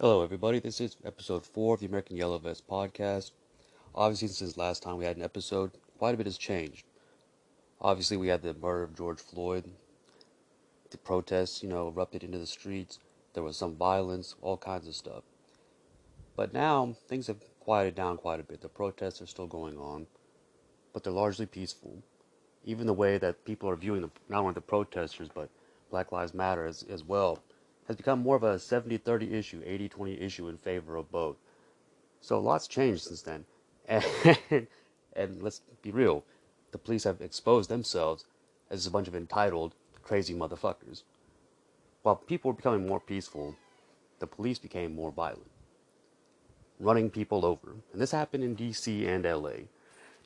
Hello, everybody. This is episode four of the American Yellow Vest podcast. Obviously, since last time we had an episode, quite a bit has changed. Obviously, we had the murder of George Floyd. The protests, you know, erupted into the streets. There was some violence, all kinds of stuff. But now, things have quieted down quite a bit. The protests are still going on, but they're largely peaceful. Even the way that people are viewing the, not only the protesters, but Black Lives Matter as, as well has become more of a 70 30 issue, 80 20 issue in favor of both. So a lots changed since then. And, and let's be real, the police have exposed themselves as a bunch of entitled, crazy motherfuckers. While people were becoming more peaceful, the police became more violent, running people over. And this happened in DC and LA.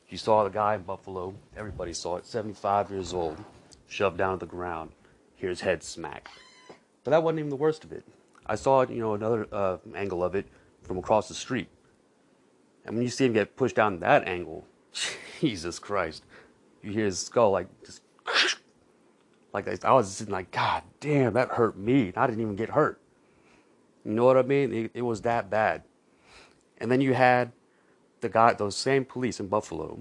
You saw the guy in Buffalo, everybody saw it, 75 years old, shoved down to the ground, hear his head smack. But that wasn't even the worst of it. I saw you know, another uh, angle of it from across the street. And when you see him get pushed down that angle, Jesus Christ, you hear his skull like just like I was sitting like, God damn, that hurt me. I didn't even get hurt. You know what I mean? It, it was that bad. And then you had the guy, those same police in Buffalo,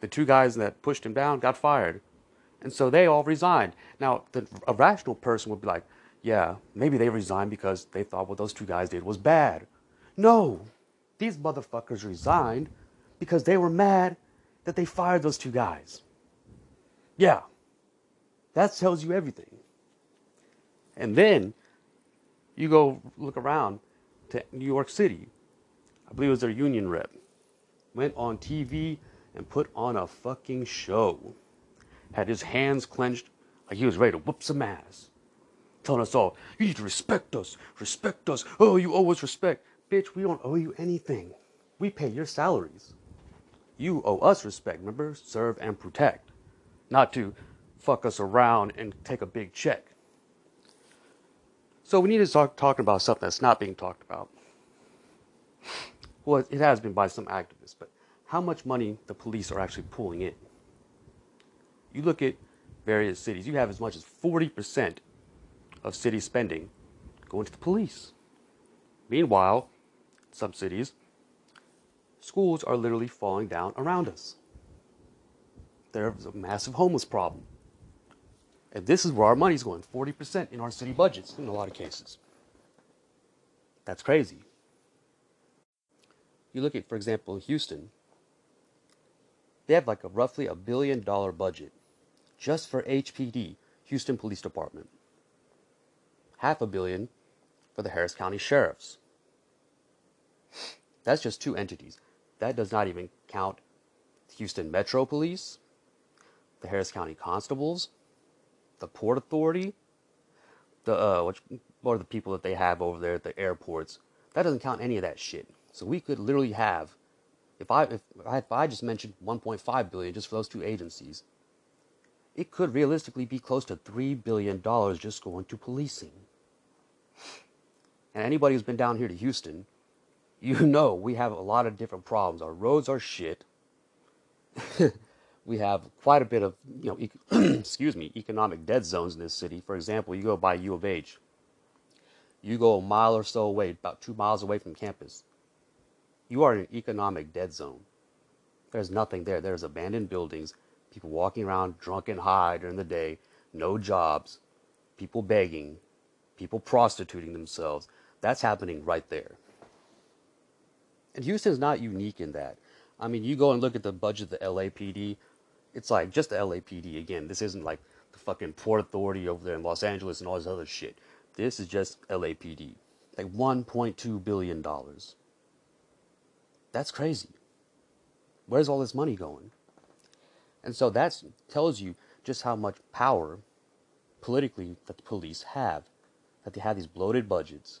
the two guys that pushed him down got fired. And so they all resigned. Now, the, a rational person would be like, yeah, maybe they resigned because they thought what those two guys did was bad. No, these motherfuckers resigned because they were mad that they fired those two guys. Yeah, that tells you everything. And then you go look around to New York City. I believe it was their union rep. Went on TV and put on a fucking show. Had his hands clenched like he was ready to whoop some ass telling us all, you need to respect us, respect us. Oh, you owe us respect. Bitch, we don't owe you anything. We pay your salaries. You owe us respect, remember? Serve and protect. Not to fuck us around and take a big check. So we need to start talking about something that's not being talked about. Well, it has been by some activists, but how much money the police are actually pulling in. You look at various cities, you have as much as 40% of city spending going to the police. Meanwhile, some cities, schools are literally falling down around us. There's a massive homeless problem. And this is where our money's going 40% in our city budgets in a lot of cases. That's crazy. You look at, for example, Houston, they have like a roughly a billion dollar budget just for HPD, Houston Police Department half a billion for the Harris County Sheriffs. That's just two entities. That does not even count Houston Metro Police, the Harris County Constables, the Port Authority, the uh, which are the people that they have over there at the airports. That doesn't count any of that shit. So we could literally have, if I if if I just mentioned 1.5 billion just for those two agencies, it could realistically be close to three billion dollars just going to policing. And anybody who's been down here to Houston, you know we have a lot of different problems. Our roads are shit. we have quite a bit of, you know, e- excuse me, economic dead zones in this city. For example, you go by U of H. You go a mile or so away, about two miles away from campus. You are in an economic dead zone. There's nothing there. There's abandoned buildings, people walking around drunk and high during the day, no jobs, people begging, people prostituting themselves. That's happening right there. And Houston's not unique in that. I mean, you go and look at the budget of the LAPD, it's like just the LAPD. Again, this isn't like the fucking Port Authority over there in Los Angeles and all this other shit. This is just LAPD. Like $1.2 billion. That's crazy. Where's all this money going? And so that tells you just how much power politically that the police have. That they have these bloated budgets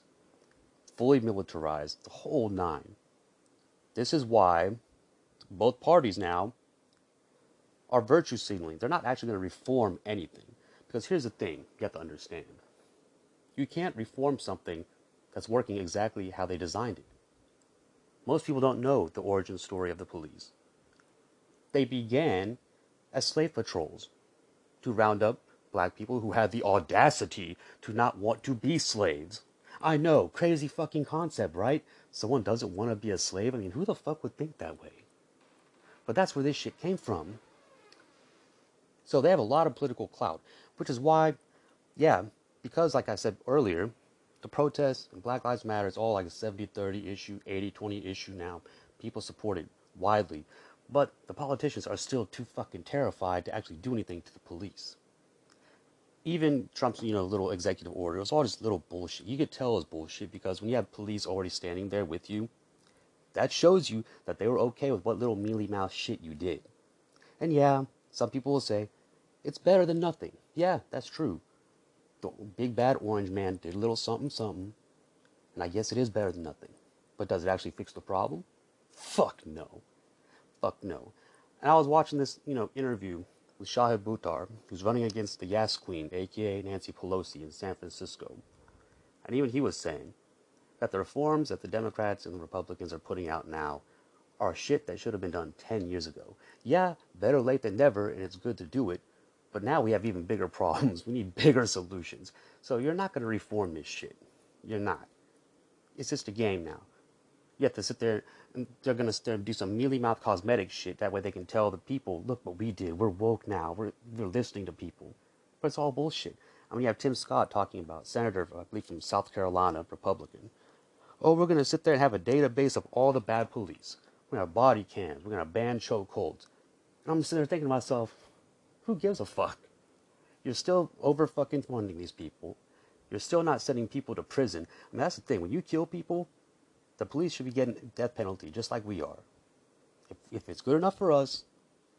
fully militarized, the whole nine. This is why both parties now are virtue signaling. They're not actually going to reform anything. Because here's the thing you have to understand you can't reform something that's working exactly how they designed it. Most people don't know the origin story of the police. They began as slave patrols to round up black people who had the audacity to not want to be slaves I know, crazy fucking concept, right? Someone doesn't want to be a slave. I mean, who the fuck would think that way? But that's where this shit came from. So they have a lot of political clout, which is why, yeah, because like I said earlier, the protests and Black Lives Matter is all like a 70 30 issue, 80 20 issue now. People support it widely. But the politicians are still too fucking terrified to actually do anything to the police. Even Trump's, you know, little executive order, it was all just little bullshit. You could tell it was bullshit because when you have police already standing there with you, that shows you that they were okay with what little mealy mouth shit you did. And yeah, some people will say, it's better than nothing. Yeah, that's true. The big bad orange man did a little something something, and I guess it is better than nothing. But does it actually fix the problem? Fuck no. Fuck no. And I was watching this, you know, interview with Shahid Buttar, who's running against the Yas Queen, aka Nancy Pelosi, in San Francisco. And even he was saying that the reforms that the Democrats and the Republicans are putting out now are shit that should have been done 10 years ago. Yeah, better late than never, and it's good to do it, but now we have even bigger problems. We need bigger solutions. So you're not going to reform this shit. You're not. It's just a game now. You have to sit there they're going to do some mealy mouth cosmetic shit. That way they can tell the people, look what we did. We're woke now. We're, we're listening to people. But it's all bullshit. I mean, you have Tim Scott talking about, Senator, uh, I believe from South Carolina, Republican. Oh, we're to sit there and have a database of all the bad police. We're have body cams. We're to ban chokeholds. And I'm sitting there thinking to myself, who gives a fuck? You're still over fucking funding these people. You're still not sending people to prison. I mean, that's the thing. When you kill people, the police should be getting death penalty just like we are. If, if it's good enough for us,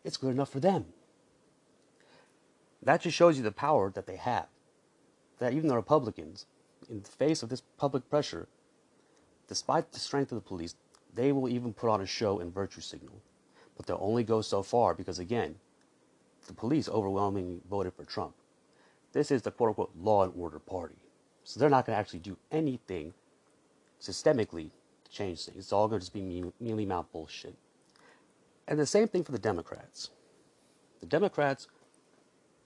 it's good enough for them. That just shows you the power that they have. That even the Republicans, in the face of this public pressure, despite the strength of the police, they will even put on a show and virtue signal. But they'll only go so far because, again, the police overwhelmingly voted for Trump. This is the quote unquote law and order party. So they're not going to actually do anything systemically change things. It's all going to just be mealy mouth bullshit. And the same thing for the Democrats. The Democrats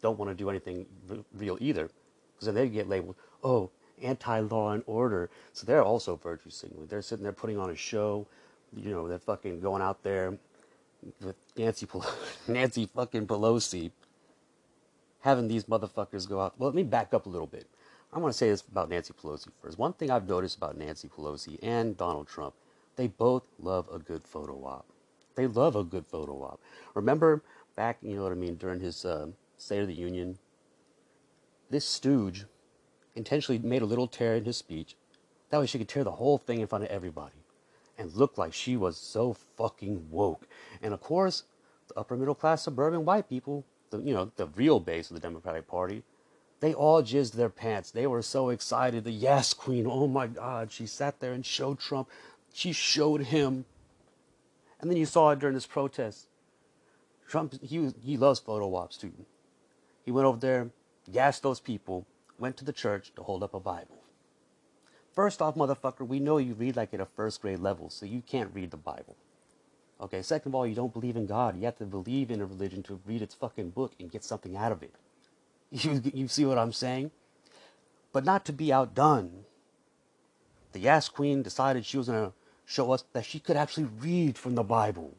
don't want to do anything real either, because then they get labeled, oh, anti-law and order. So they're also virtue signaling. They're sitting there putting on a show. You know, they're fucking going out there with Nancy, Nancy fucking Pelosi, having these motherfuckers go out. Well, let me back up a little bit. I want to say this about Nancy Pelosi first. One thing I've noticed about Nancy Pelosi and Donald Trump, they both love a good photo op. They love a good photo op. Remember back, you know what I mean, during his uh, State of the Union, this stooge intentionally made a little tear in his speech. That way she could tear the whole thing in front of everybody and look like she was so fucking woke. And of course, the upper middle class suburban white people, the you know, the real base of the Democratic Party, they all jizzed their pants. They were so excited. The yes Queen, oh my God, she sat there and showed Trump. She showed him. And then you saw it during this protest. Trump, he, he loves photo ops too. He went over there, gassed those people, went to the church to hold up a Bible. First off, motherfucker, we know you read like at a first grade level, so you can't read the Bible. Okay, second of all, you don't believe in God. You have to believe in a religion to read its fucking book and get something out of it. You, you see what I'm saying? But not to be outdone. The Yas Queen decided she was going to show us that she could actually read from the Bible.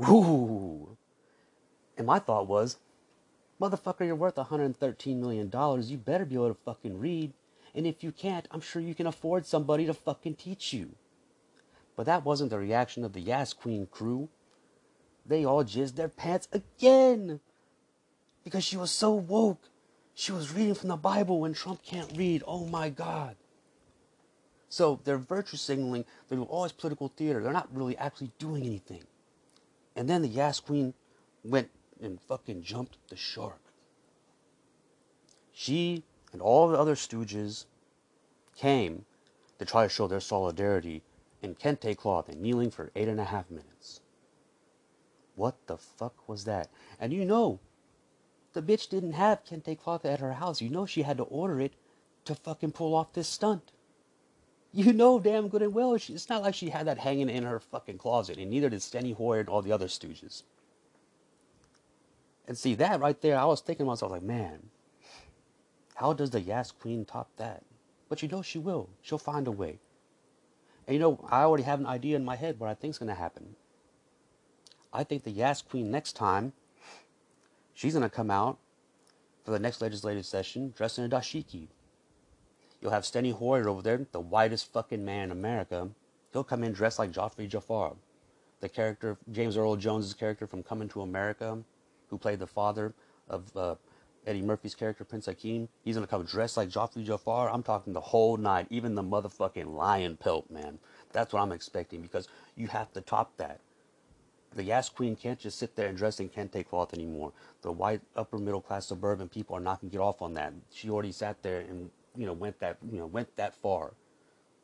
Ooh. And my thought was, motherfucker, you're worth $113 million. You better be able to fucking read. And if you can't, I'm sure you can afford somebody to fucking teach you. But that wasn't the reaction of the Yas Queen crew. They all jizzed their pants again because she was so woke. She was reading from the Bible when Trump can't read. Oh my God. So they're virtue signaling. They're always political theater. They're not really actually doing anything. And then the Yas Queen went and fucking jumped the shark. She and all the other stooges came to try to show their solidarity in kente cloth and kneeling for eight and a half minutes. What the fuck was that? And you know, the bitch didn't have kente cloth at her house. You know she had to order it to fucking pull off this stunt. You know damn good and well she, it's not like she had that hanging in her fucking closet, and neither did Steny Hoyer and all the other stooges. And see that right there, I was thinking to myself like, man, how does the Yas Queen top that? But you know she will. She'll find a way. And you know, I already have an idea in my head what I think's to happen. I think the Yas Queen next time, she's going to come out for the next legislative session dressed in a dashiki. You'll have Steny Hoyer over there, the whitest fucking man in America. He'll come in dressed like Joffrey Jafar, the character, James Earl Jones' character from Coming to America, who played the father of uh, Eddie Murphy's character, Prince Hakeem. He's gonna come dressed like Joffrey Jafar. I'm talking the whole night, even the motherfucking lion pelt, man. That's what I'm expecting because you have to top that. The Yas Queen can't just sit there and dress in kente cloth anymore. The white upper middle class suburban people are not gonna get off on that. She already sat there and you know went that you know went that far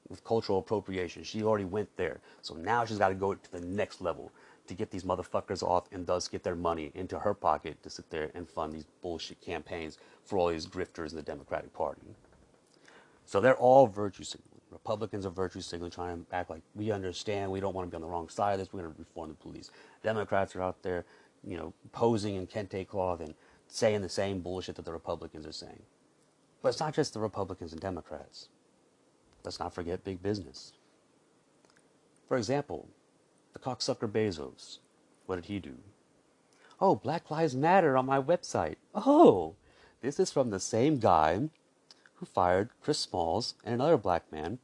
with cultural appropriation. She already went there. So now she's got to go to the next level to get these motherfuckers off and thus get their money into her pocket to sit there and fund these bullshit campaigns for all these grifters in the Democratic Party. So they're all virtue signaling. Republicans are virtue signaling, trying to act like we understand, we don't want to be on the wrong side of this, we're going to reform the police. Democrats are out there, you know, posing in kente cloth and saying the same bullshit that the Republicans are saying. But it's not just the Republicans and Democrats. Let's not forget big business. For example, the cocksucker Bezos. What did he do? Oh, Black Lives Matter on my website. Oh, this is from the same guy who fired Chris Smalls and another black man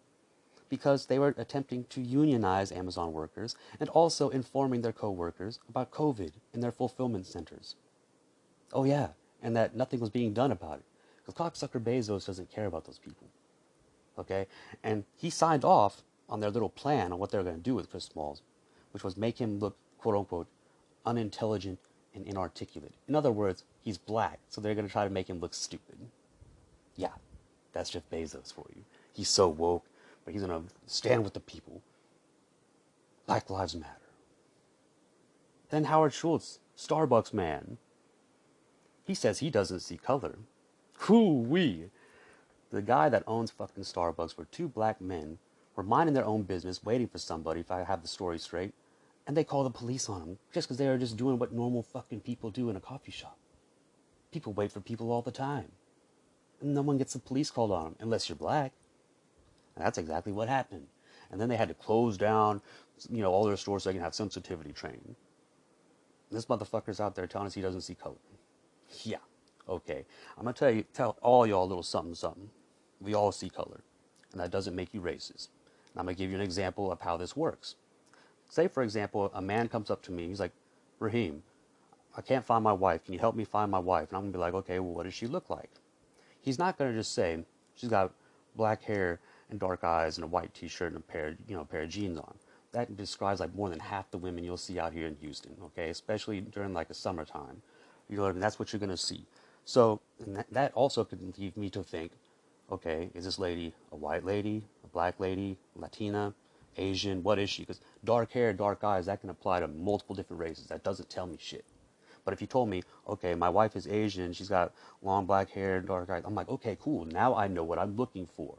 because they were attempting to unionize Amazon workers and also informing their co-workers about COVID in their fulfillment centers. Oh yeah, and that nothing was being done about it because cocksucker Bezos doesn't care about those people. Okay, and he signed off on their little plan on what they were going to do with Chris Smalls, which was make him look quote unquote unintelligent and inarticulate. In other words, he's black, so they're going to try to make him look stupid. Yeah, that's Jeff Bezos for you. He's so woke, but he's going to stand with the people. Black Lives Matter. Then Howard Schultz, Starbucks man. He says he doesn't see color. Whoo wee. The guy that owns fucking Starbucks were two black men were minding their own business, waiting for somebody, if I have the story straight, and they call the police on them just because they are just doing what normal fucking people do in a coffee shop. People wait for people all the time. And no one gets the police called on them unless you're black. And that's exactly what happened. And then they had to close down, you know, all their stores so they can have sensitivity training. This motherfucker's out there telling us he doesn't see color. Yeah, okay. I'm gonna tell you, tell all y'all a little something, something. We all see color, and that doesn't make you racist. And I'm gonna give you an example of how this works. Say, for example, a man comes up to me. He's like, Raheem, I can't find my wife. Can you help me find my wife? And I'm gonna be like, okay, well, what does she look like? He's not gonna just say she's got black hair and dark eyes and a white T-shirt and a pair, you know, pair of jeans on. That describes like more than half the women you'll see out here in Houston. Okay, especially during like the summertime. You know I mean? That's what you're gonna see. So that, that also could lead me to think, okay, is this lady a white lady, a black lady, Latina, Asian? What is she? Because dark hair, dark eyes, that can apply to multiple different races. That doesn't tell me shit. But if you told me, okay, my wife is Asian, she's got long black hair, dark eyes, I'm like, okay, cool. Now I know what I'm looking for.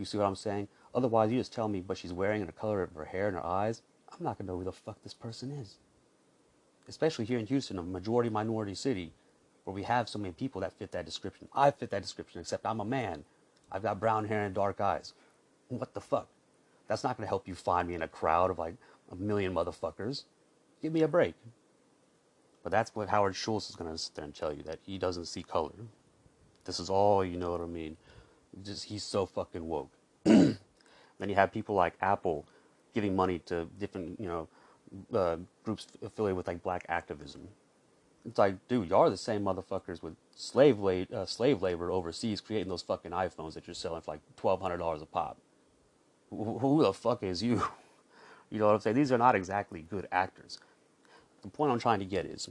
You see what I'm saying? Otherwise, you just tell me what she's wearing and the color of her hair and her eyes. I'm not gonna know who the fuck this person is. Especially here in Houston, a majority minority city, where we have so many people that fit that description. I fit that description, except I'm a man. I've got brown hair and dark eyes. What the fuck? That's not gonna help you find me in a crowd of like a million motherfuckers. Give me a break. But that's what Howard Schultz is going to sit there and tell you that he doesn't see color. This is all, you know what I mean? Just he's so fucking woke. then you have people like Apple giving money to different, you know, uh, groups affiliated with like black activism. It's like, dude, y'all are the same motherfuckers with slave la- uh, slave labor overseas creating those fucking iPhones that you're selling for like twelve hundred dollars a pop. Who, who the fuck is you? You know what I'm saying? These are not exactly good actors the point I'm trying to get is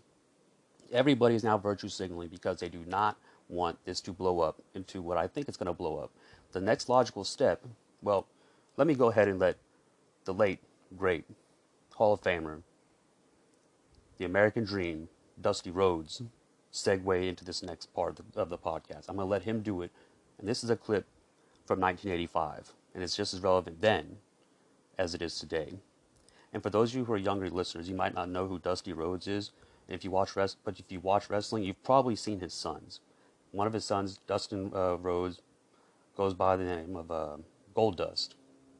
everybody is now virtue signaling because they do not want this to blow up into what I think it's going to blow up. The next logical step, well, let me go ahead and let the late, great Hall of Famer, the American Dream, Dusty Rhodes, segue into this next part of the, podcast. I'm going to let him do it. And this is a clip from 1985, and it's just as relevant then as it is today. And for those of you who are younger listeners, you might not know who Dusty Rhodes is. If you watch res- but if you watch wrestling, you've probably seen his sons. One of his sons, Dustin uh, Rhodes, goes by the name of uh, Goldust.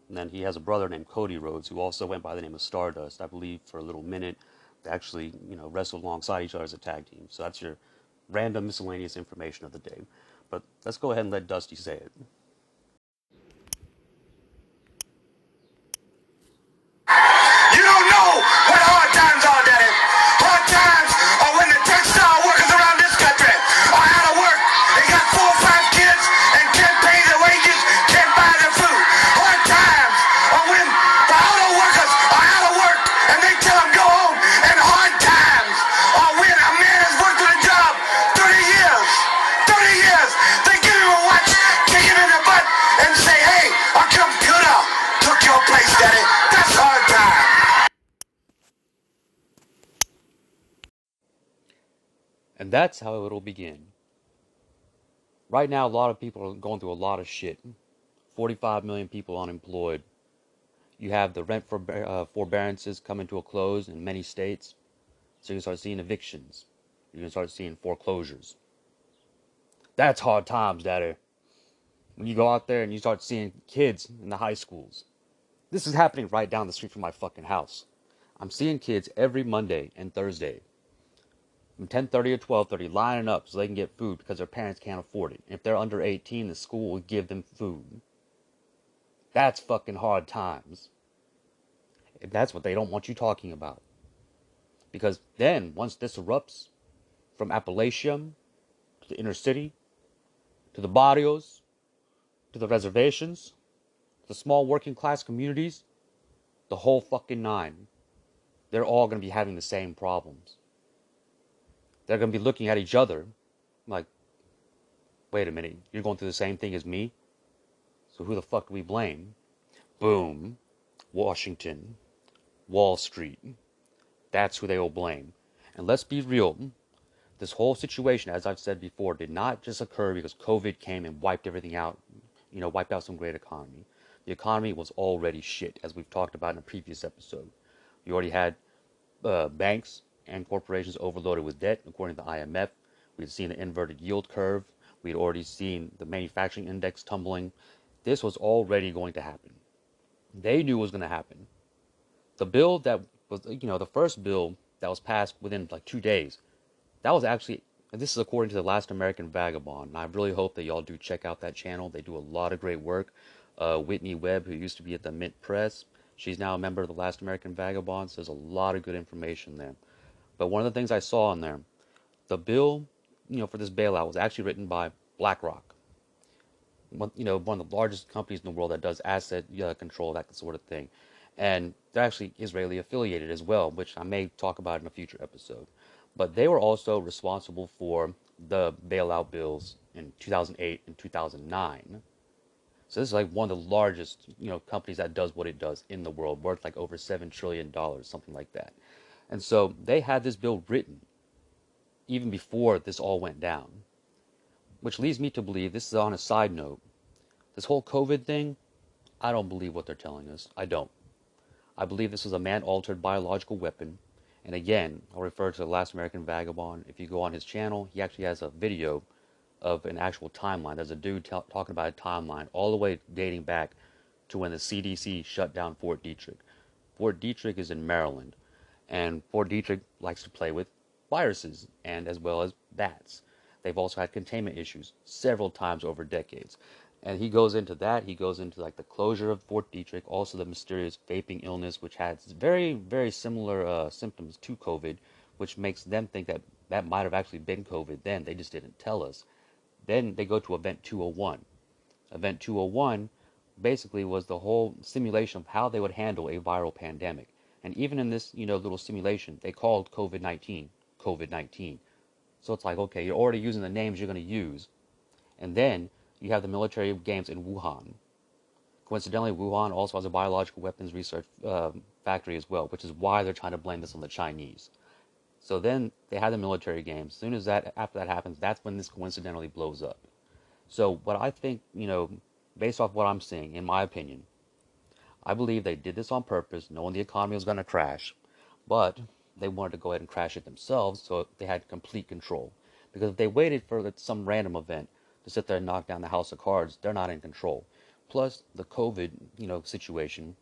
And then he has a brother named Cody Rhodes who also went by the name of Stardust, I believe, for a little minute. They actually, you know, wrestled alongside each other as a tag team. So that's your random miscellaneous information of the day. But let's go ahead and let Dusty say it. That's how it'll begin. Right now, a lot of people are going through a lot of shit. 45 million people unemployed. You have the rent for, uh, forbearances coming to a close in many states. So you start seeing evictions. Going to start seeing foreclosures. That's hard times, Daddy. When you go out there and you start seeing kids in the high schools. This is happening right down the street from my fucking house. I'm seeing kids every Monday and Thursday from 10:30 to 12:30 lining up so they can get food because their parents can't afford it. If they're under 18, the school will give them food. That's fucking hard times. And that's what they don't want you talking about. Because then, once this erupts from Appalachia to the inner city, to the barrios, to the reservations, to the small working class communities, the whole fucking nine, they're all going to be having the same problems they're going to be looking at each other like, wait a minute, you're going through the same thing as me? So who the fuck do we blame? Boom. Washington. Wall Street. That's who they will blame. And let's be real. This whole situation, as I've said before, did not just occur because COVID came and wiped everything out, you know, wiped out some great economy. The economy was already shit, as we've talked about in a previous episode. You already had uh, banks and corporations overloaded with debt, according to the IMF. We'd seen the inverted yield curve. We'd already seen the manufacturing index tumbling. This was already going to happen. They knew it was going to happen. The bill that was, you know, the first bill that was passed within like two days, that was actually, this is according to the Last American Vagabond. And I really hope that y'all do check out that channel. They do a lot of great work. Uh, Whitney Webb, who used to be at the Mint Press, she's now a member of the Last American Vagabond. So there's a lot of good information there. But one of the things I saw in there, the bill, you know, for this bailout was actually written by BlackRock. One, you know, one of the largest companies in the world that does asset control, that sort of thing. And they're actually Israeli affiliated as well, which I may talk about in a future episode. But they were also responsible for the bailout bills in 2008 and 2009. So this is like one of the largest, you know, companies that does what it does in the world, worth like over seven trillion dollars, something like that. And so they had this bill written even before this all went down. Which leads me to believe this is on a side note. This whole COVID thing, I don't believe what they're telling us. I don't. I believe this is a man altered biological weapon. And again, I'll refer to the Last American Vagabond. If you go on his channel, he actually has a video of an actual timeline. There's a dude t- talking about a timeline all the way dating back to when the CDC shut down Fort Detrick. Fort Detrick is in Maryland. And Fort Detrick likes to play with viruses and as well as bats. They've also had containment issues several times over decades. And he goes into that. He goes into like the closure of Fort Detrick, also the mysterious vaping illness, which has very, very similar uh, symptoms to COVID, which makes them think that that might have actually been COVID then. They just didn't tell us. Then they go to Event 201. Event 201 basically was the whole simulation of how they would handle a viral pandemic. And even in this, you know, little simulation, they called COVID-19 COVID-19. So it's like, okay, you're already using the names you're going to use. And then you have the military games in Wuhan. Coincidentally, Wuhan also has a biological weapons research uh, factory as well, which is why they're trying to blame this on the Chinese. So then they have the military games. As soon as that, after that happens, that's when this coincidentally blows up. So what I think, you know, based off what I'm seeing, in my opinion, I believe they did this on purpose, knowing the economy was going to crash, but mm. they wanted to go ahead and crash it themselves, so they had complete control. Because if they waited for some random event to sit there and knock down the house of cards. They're not in control. Plus, the COVID, you know, situation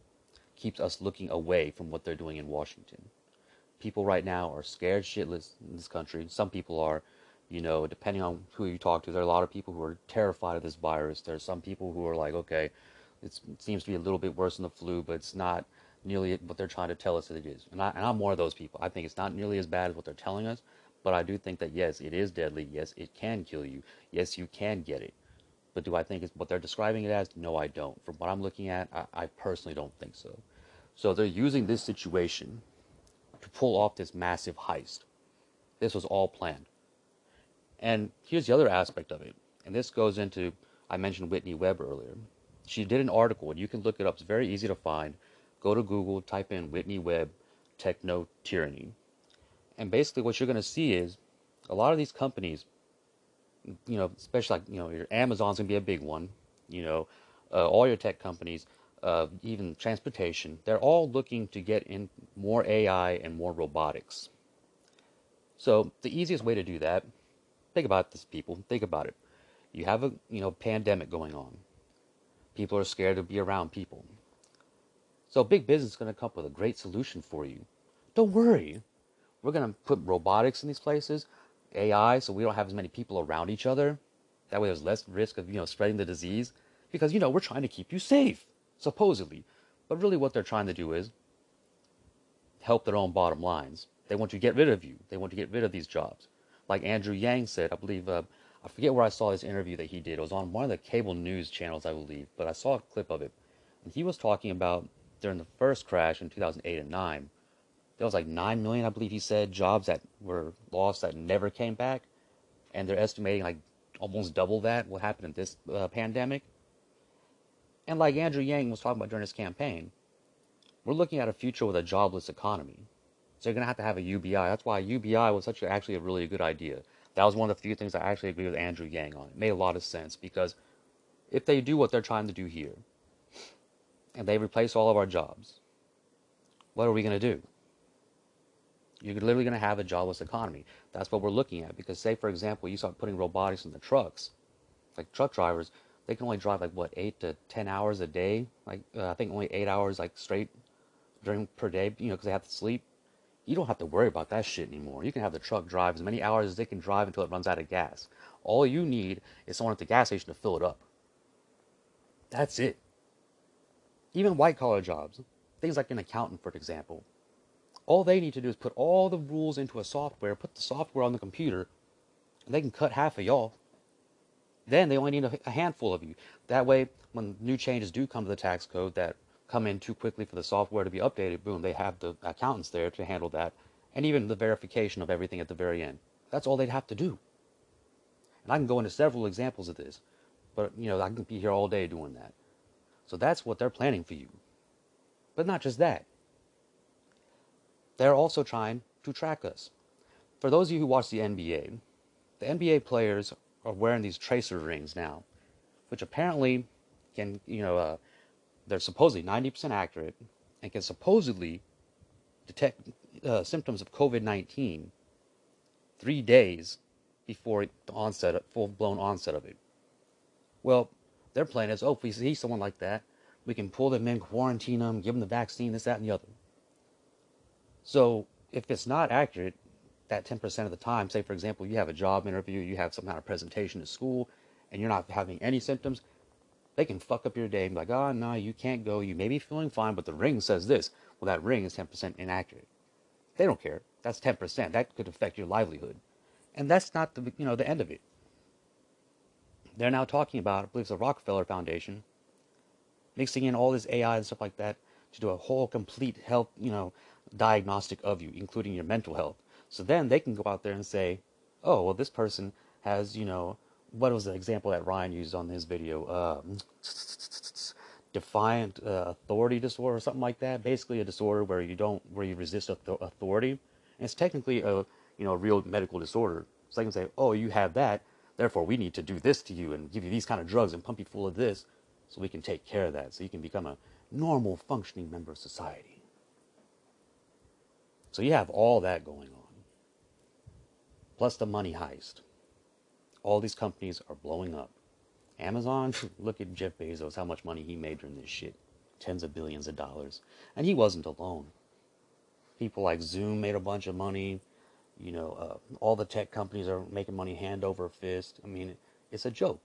keeps us looking away from what they're doing in Washington. People right now are scared shitless in this country. Some people are, you know, depending on who you talk to, there are a lot of people who are terrified of this virus. There are some people who are like, okay, it seems to be a little bit worse than the flu, but it's not nearly what they're trying to tell us that it is. And, I, and I'm one of those people. I think it's not nearly as bad as what they're telling us, but I do think that yes, it is deadly. Yes, it can kill you. Yes, you can get it. But do I think it's what they're describing it as? No, I don't. From what I'm looking at, I, I personally don't think so. So they're using this situation to pull off this massive heist. This was all planned. And here's the other aspect of it. And this goes into, I mentioned Whitney Webb earlier. She did an article, and you can look it up. It's very easy to find. Go to Google, type in Whitney Webb techno tyranny. And basically, what you're going to see is a lot of these companies, you know, especially like, you know, your Amazon's going to be a big one, you know, uh, all your tech companies, uh, even transportation, they're all looking to get in more AI and more robotics. So the easiest way to do that, think about this, people. Think about it. You have a you know pandemic going on. People are scared to be around people. So big business is going to come up with a great solution for you. Don't worry. We're going to put robotics in these places, AI, so we don't have as many people around each other. That way, there's less risk of you know spreading the disease because you know we're trying to keep you safe supposedly. But really, what they're trying to do is help their own bottom lines. They want to get rid of you. They want to get rid of these jobs. Like Andrew Yang said, I believe, uh, I forget where I saw this interview that he did. It was on one of the cable news channels, I believe, but I saw a clip of it. And he was talking about during the first crash in 2008 and 9, there was like 9 million, I believe he said, jobs that were lost that never came back. And they're estimating like almost double that what happened in this uh, pandemic. And like Andrew Yang was talking about during his campaign, we're looking at a future with a jobless economy. So you're going to have to have a UBI. That's why UBI was such a, actually a really good idea. That was one of the few things I actually agree with Andrew Yang on. It made a lot of sense because if they do what they're trying to do here, and they replace all of our jobs, what are we going to do? You're literally going to have a jobless economy. That's what we're looking at. Because, say, for example, you start putting robotics in the trucks, like truck drivers, they can only drive like what eight to ten hours a day. Like uh, I think only eight hours like straight during per day. You know, because they have to sleep. You don't have to worry about that shit anymore. You can have the truck drive as many hours as they can drive until it runs out of gas. All you need is someone at the gas station to fill it up. That's it. Even white collar jobs, things like an accountant, for example, all they need to do is put all the rules into a software, put the software on the computer, and they can cut half of y'all then they only need a, a handful of you. That way, when new changes do come to the tax code that come in too quickly for the software to be updated, boom, they have the accountants there to handle that, and even the verification of everything at the very end. That's all they'd have to do. And I can go into several examples of this, but you know, I can be here all day doing that. So that's what they're planning for you. But not just that. They're also trying to track us. For those of you who watch the NBA, the NBA players are wearing these tracer rings now, which apparently can, you know, uh, they're supposedly 90% accurate and can supposedly detect uh, symptoms of COVID 19 three days before the onset, full blown onset of it. Well, their plan is, oh, if we see someone like that, we can pull them in, quarantine them, give them the vaccine, this, that, and the other. So if it's not accurate, that 10% of the time, say for example, you have a job interview, you have some kind of presentation at school, and you're not having any symptoms, they can fuck up your day like, oh, no, you can't go. You may be feeling fine, but the ring says this. Well, that ring is 10% inaccurate. They don't care. That's 10%. That could affect your livelihood. And that's not the, you know, the end of it. They're now talking about, I believe it's the Rockefeller Foundation, mixing in all this AI and stuff like that to do a whole complete health, you know, diagnostic of you, including your mental health. So then they can go out there and say, oh, well, this person has, you know, what was the example that Ryan used on his video? Um, defiant uh, authority disorder or something like that. Basically, a disorder where you don't, where you resist authority. It's technically a, you know, a real medical disorder. So they can say, oh, you have that. Therefore, we need to do this to you and give you these kind of drugs and pump you full of this so we can take care of that. So you can become a normal functioning member of society. So you have all that going on plus the money heist. All these companies are blowing up. Amazon, look at Jeff Bezos, how much money he made during this shit. Tens of billions of dollars. And he wasn't alone. People like Zoom made a bunch of money. You know, uh, all the tech companies are making money hand over fist. I mean, it's a joke.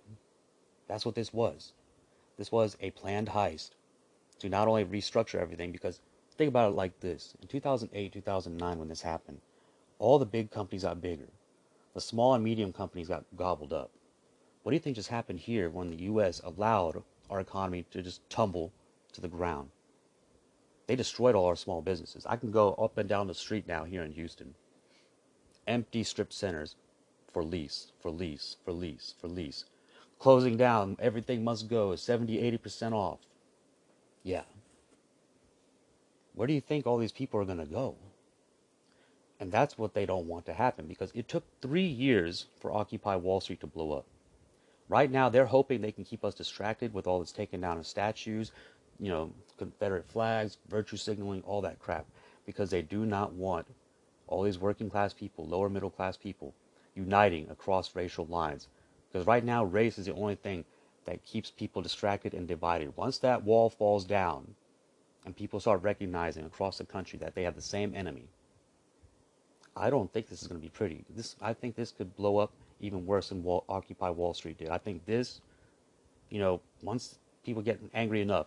That's what this was. This was a planned heist to not only restructure everything, because think about it like this in 2008, 2009, when this happened, all the big companies got bigger. The small and medium companies got gobbled up. What do you think just happened here when the U.S. allowed our economy to just tumble to the ground? They destroyed all our small businesses. I can go up and down the street now here in Houston. Empty strip centers for lease, for lease, for lease, for lease. Closing down, everything must go, 70, 80% off. Yeah. Where do you think all these people are going to go? And that's what they don't want to happen because it took three years for Occupy Wall Street to blow up. Right now, they're hoping they can keep us distracted with all this taking down of statues, you know, Confederate flags, virtue signaling, all that crap, because they do not want all these working class people, lower middle class people, uniting across racial lines. Because right now, race is the only thing that keeps people distracted and divided. Once that wall falls down and people start recognizing across the country that they have the same enemy, I don't think this is going to be pretty. This, I think this could blow up even worse than Wall, Occupy Wall Street did. I think this, you know, once people get angry enough,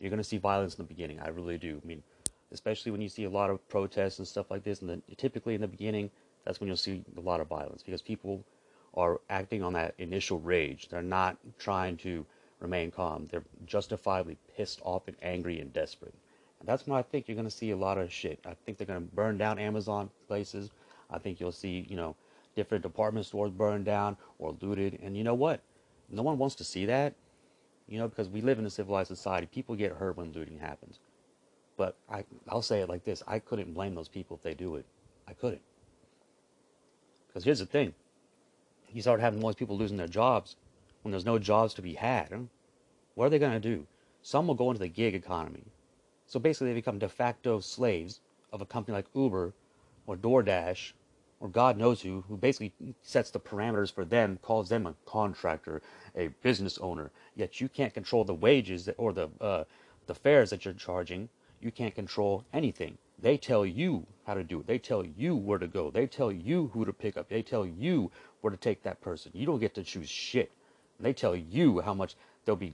you're going to see violence in the beginning. I really do. I mean, especially when you see a lot of protests and stuff like this, and then typically in the beginning, that's when you'll see a lot of violence because people are acting on that initial rage. They're not trying to remain calm. They're justifiably pissed off and angry and desperate. That's when I think you're to see a lot of shit. I think they're to burn down Amazon places. I think you'll see, you know, different department stores burned down or looted. And you know what? No one wants to see that, you know, because we live in a civilized society. People get hurt when looting happens. But I, I'll say it like this I couldn't blame those people if they do it. I couldn't. Because here's the thing you start having more people losing their jobs when there's no jobs to be had. What are they to do? Some will go into the gig economy. So basically, they become de facto slaves of a company like Uber or DoorDash or God knows who, who basically sets the parameters for them, calls them a contractor, a business owner. Yet you can't control the wages or the uh, the fares that you're charging. You can't control anything. They tell you how to do it. They tell you where to go. They tell you who to pick up. They tell you where to take that person. You don't get to choose shit. They tell you how much they'll be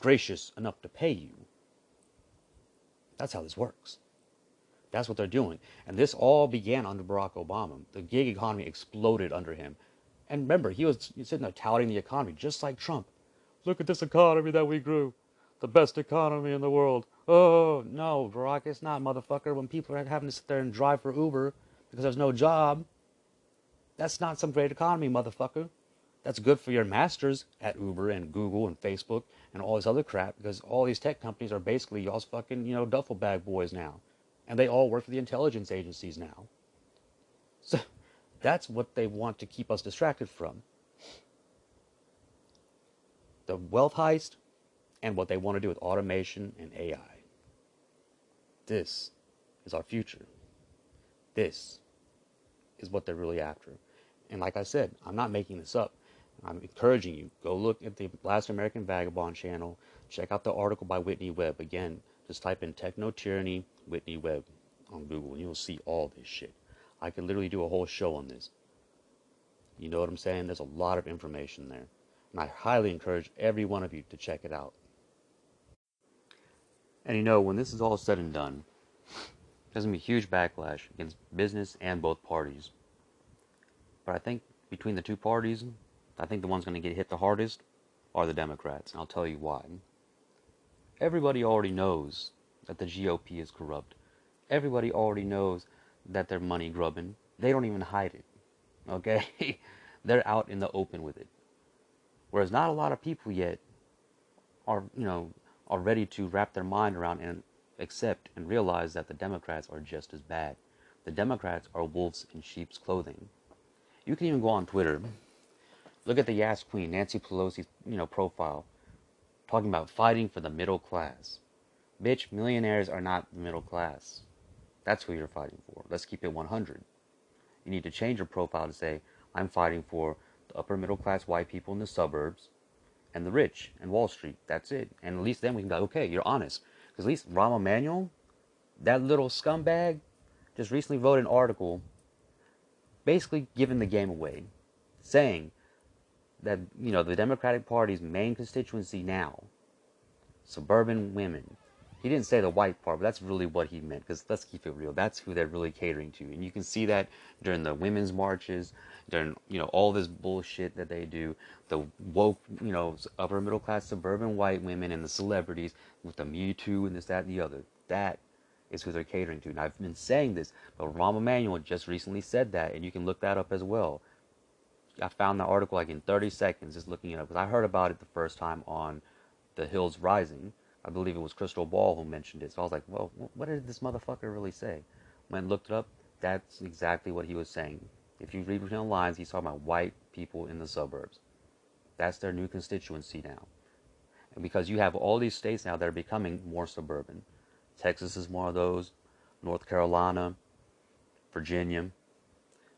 gracious enough to pay you. That's how this works. That's what they're doing. And this all began under Barack Obama. The gig economy exploded under him. And remember, he was sitting there touting the economy, just like Trump. Look at this economy that we grew. The best economy in the world. Oh, no, Barack, it's not, motherfucker. When people are having to sit there and drive for Uber because there's no job, that's not some great economy, motherfucker. That's good for your masters at Uber and Google and Facebook and all this other crap because all these tech companies are basically y'all's fucking, you know, duffel bag boys now and they all work for the intelligence agencies now. So that's what they want to keep us distracted from. The wealth heist and what they want to do with automation and AI. This is our future. This is what they're really after. And like I said, I'm not making this up. I'm encouraging you, go look at the Last American Vagabond channel. Check out the article by Whitney Webb. Again, just type in techno tyranny Whitney Webb on Google and you'll see all this shit. I could literally do a whole show on this. You know what I'm saying? There's a lot of information there. And I highly encourage every one of you to check it out. And you know, when this is all said and done, there's going to be huge backlash against business and both parties. But I think between the two parties, I think the ones going to get hit the hardest are the Democrats. And I'll tell you why. Everybody already knows that the GOP is corrupt. Everybody already knows that they're money grubbing. They don't even hide it. Okay? they're out in the open with it. Whereas not a lot of people yet are, you know, are ready to wrap their mind around and accept and realize that the Democrats are just as bad. The Democrats are wolves in sheep's clothing. You can even go on Twitter. Look at the Yas Queen, Nancy Pelosi's, you know, profile, talking about fighting for the middle class. Bitch, millionaires are not the middle class. That's who you're fighting for. Let's keep it 100. You need to change your profile to say, I'm fighting for the upper middle class white people in the suburbs and the rich and Wall Street. That's it. And at least then we can go, okay, you're honest. Because at least Rahm Emanuel, that little scumbag, just recently wrote an article basically giving the game away, saying that, you know, the Democratic Party's main constituency now, suburban women, he didn't say the white part, but that's really what he meant. Because let's keep it real, that's who they're really catering to, and you can see that during the women's marches, during you know all this bullshit that they do, the woke, you know, upper middle class suburban white women and the celebrities with the Me Too and this, that, and the other. That is who they're catering to. And I've been saying this, but Rahm Emanuel just recently said that, and you can look that up as well. I found the article like in 30 seconds just looking it up because I heard about it the first time on The Hills Rising I believe it was Krystal Ball who mentioned it. So I was like, well, what did this motherfucker really say? Went and looked it up. That's exactly what he was saying. If you read between the lines, he's talking about white people in the suburbs. That's their new constituency now. And because you have all these states now that are becoming more suburban. Texas is one of those, North Carolina, Virginia.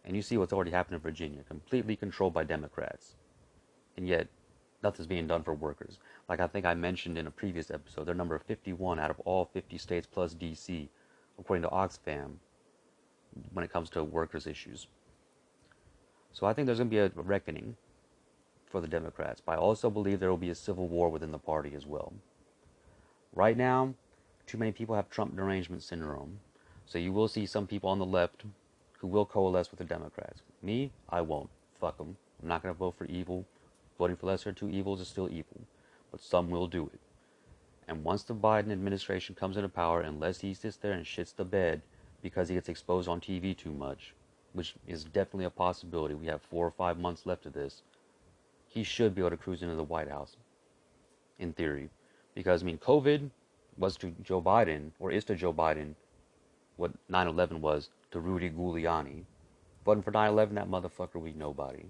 And you see what's already happened in Virginia, completely controlled by Democrats. And yet, nothing's being done for workers. Like I think I mentioned in a previous episode, they're number 51 out of all 50 states plus DC, according to Oxfam, when it comes to workers' issues. So I think there's going to be a reckoning for the Democrats, but I also believe there will be a civil war within the party as well. Right now, too many people have Trump derangement syndrome, so you will see some people on the left who will coalesce with the Democrats. Me, I won't. Fuck them. I'm not going to vote for evil. Voting for lesser two evils is still evil, but some will do it. And once the Biden administration comes into power, unless he sits there and shits the bed because he gets exposed on TV too much, which is definitely a possibility, we have four or five months left of this, he should be able to cruise into the White House, in theory. Because, I mean, COVID was to Joe Biden, or is to Joe Biden, what 9 11 was to Rudy Giuliani. But for 9 11, that motherfucker, we nobody.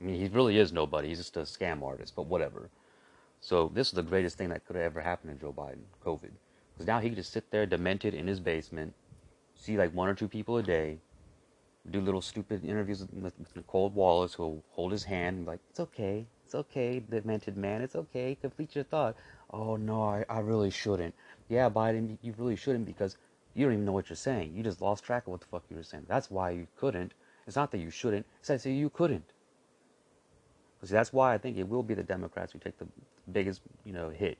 I mean, he really is nobody. He's just a scam artist, but whatever. So this is the greatest thing that could have ever happened to Joe Biden, COVID. Because now he can just sit there demented in his basement, see like one or two people a day, do little stupid interviews with, with Nicolle Wallace, who'll hold his hand and be like, it's okay, it's okay, demented man, it's okay, complete your thought. Oh no, I, I really shouldn't. Yeah, Biden, you really shouldn't because you don't even know what you're saying. You just lost track of what the fuck you were saying. That's why you couldn't. It's not that you shouldn't. It's that you couldn't. See, that's why I think it will be the Democrats who take the biggest, you know, hit.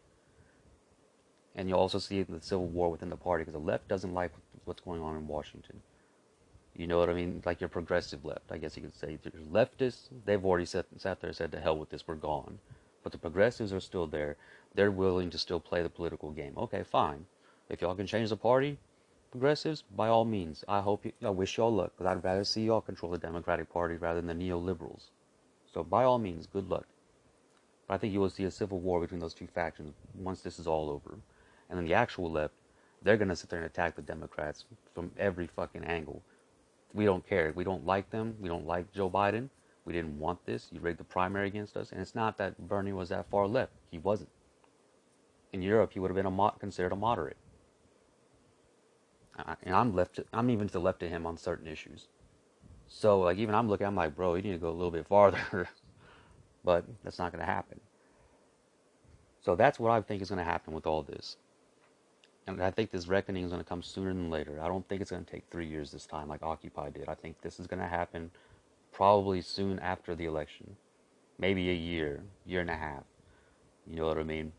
And you'll also see the civil war within the party because the left doesn't like what's going on in Washington. You know what I mean? Like your progressive left, I guess you could say. Your leftists, they've already sat, sat there and said, to hell with this, we're gone. But the progressives are still there. They're willing to still play the political game. Okay, fine. If y'all can change the party, progressives, by all means. I hope you, I wish y'all luck, because I'd rather see y'all control the Democratic Party rather than the neoliberals. So by all means, good luck. But I think you will see a civil war between those two factions once this is all over. And then the actual left, they're going to sit there and attack the Democrats from every fucking angle. We don't care. We don't like them. We don't like Joe Biden. We didn't want this. You rigged the primary against us. And it's not that Bernie was that far left. He wasn't. In Europe, he would have been a mo- considered a moderate. And I'm left. I'm even to the left of him on certain issues. So like even I'm looking, I'm like, bro, you need to go a little bit farther. but that's not going to happen. So that's what I think is going to happen with all this. And I think this reckoning is going to come sooner than later. I don't think it's going to take three years this time like Occupy did. I think this is going to happen probably soon after the election. Maybe a year, year and a half. You know what I mean?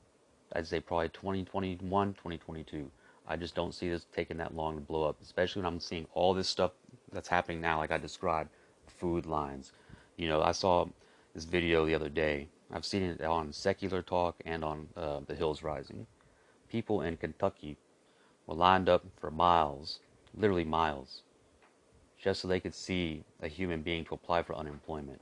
I'd say probably 2021, 2022. I just don't see this taking that long to blow up, especially when I'm seeing all this stuff that's happening now, like I described, food lines. You know, I saw this video the other day. I've seen it on Secular Talk and on uh, The Hills Rising. People in Kentucky were lined up for miles, literally miles, just so they could see a human being to apply for unemployment.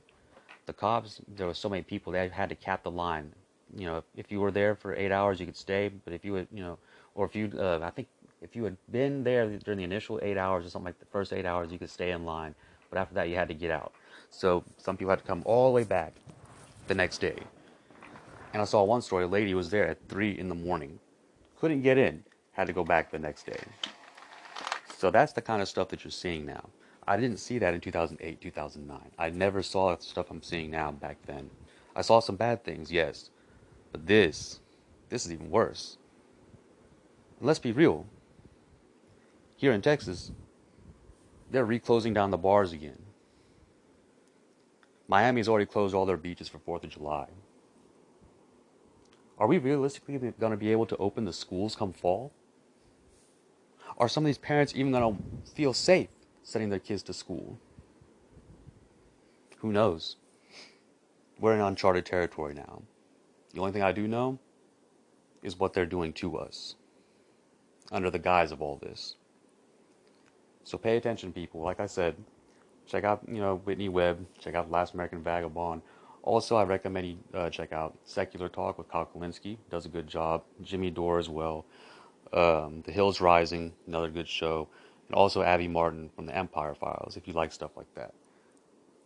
The cops, there were so many people, they had to cap the line. You know, if you were there for eight hours, you could stay, but if you you know, or if you, uh, I think if you had been there during the initial eight hours or something like the first eight hours, you could stay in line. But after that, you had to get out. So some people had to come all the way back the next day. And I saw one story, a lady was there at 3 in the morning. Couldn't get in, had to go back the next day. So that's the kind of stuff that you're seeing now. I didn't see that in 2008, 2009. I never saw the stuff I'm seeing now back then. I saw some bad things, yes. But this, this is even worse. And let's be real. Here in Texas, they're reclosing down the bars again. Miami's already closed all their beaches for 4th of July. Are we realistically going to be able to open the schools come fall? Are some of these parents even going to feel safe sending their kids to school? Who knows? We're in uncharted territory now. The only thing I do know is what they're doing to us under the guise of all this. So pay attention, people. Like I said, check out, you know, Whitney Webb, check out Last American Vagabond. Also, I recommend you uh, check out Secular Talk with Kyle Kulinski. Does a good job. Jimmy Dore as well. Um, the Hills Rising, another good show. And also Abby Martin from the Empire Files, if you like stuff like that.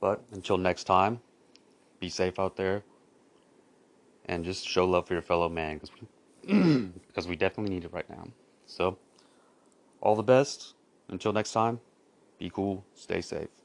But until next time, be safe out there. And just show love for your fellow man, because we, because we definitely need it right now. So, all the best. Until next time, be cool, stay safe.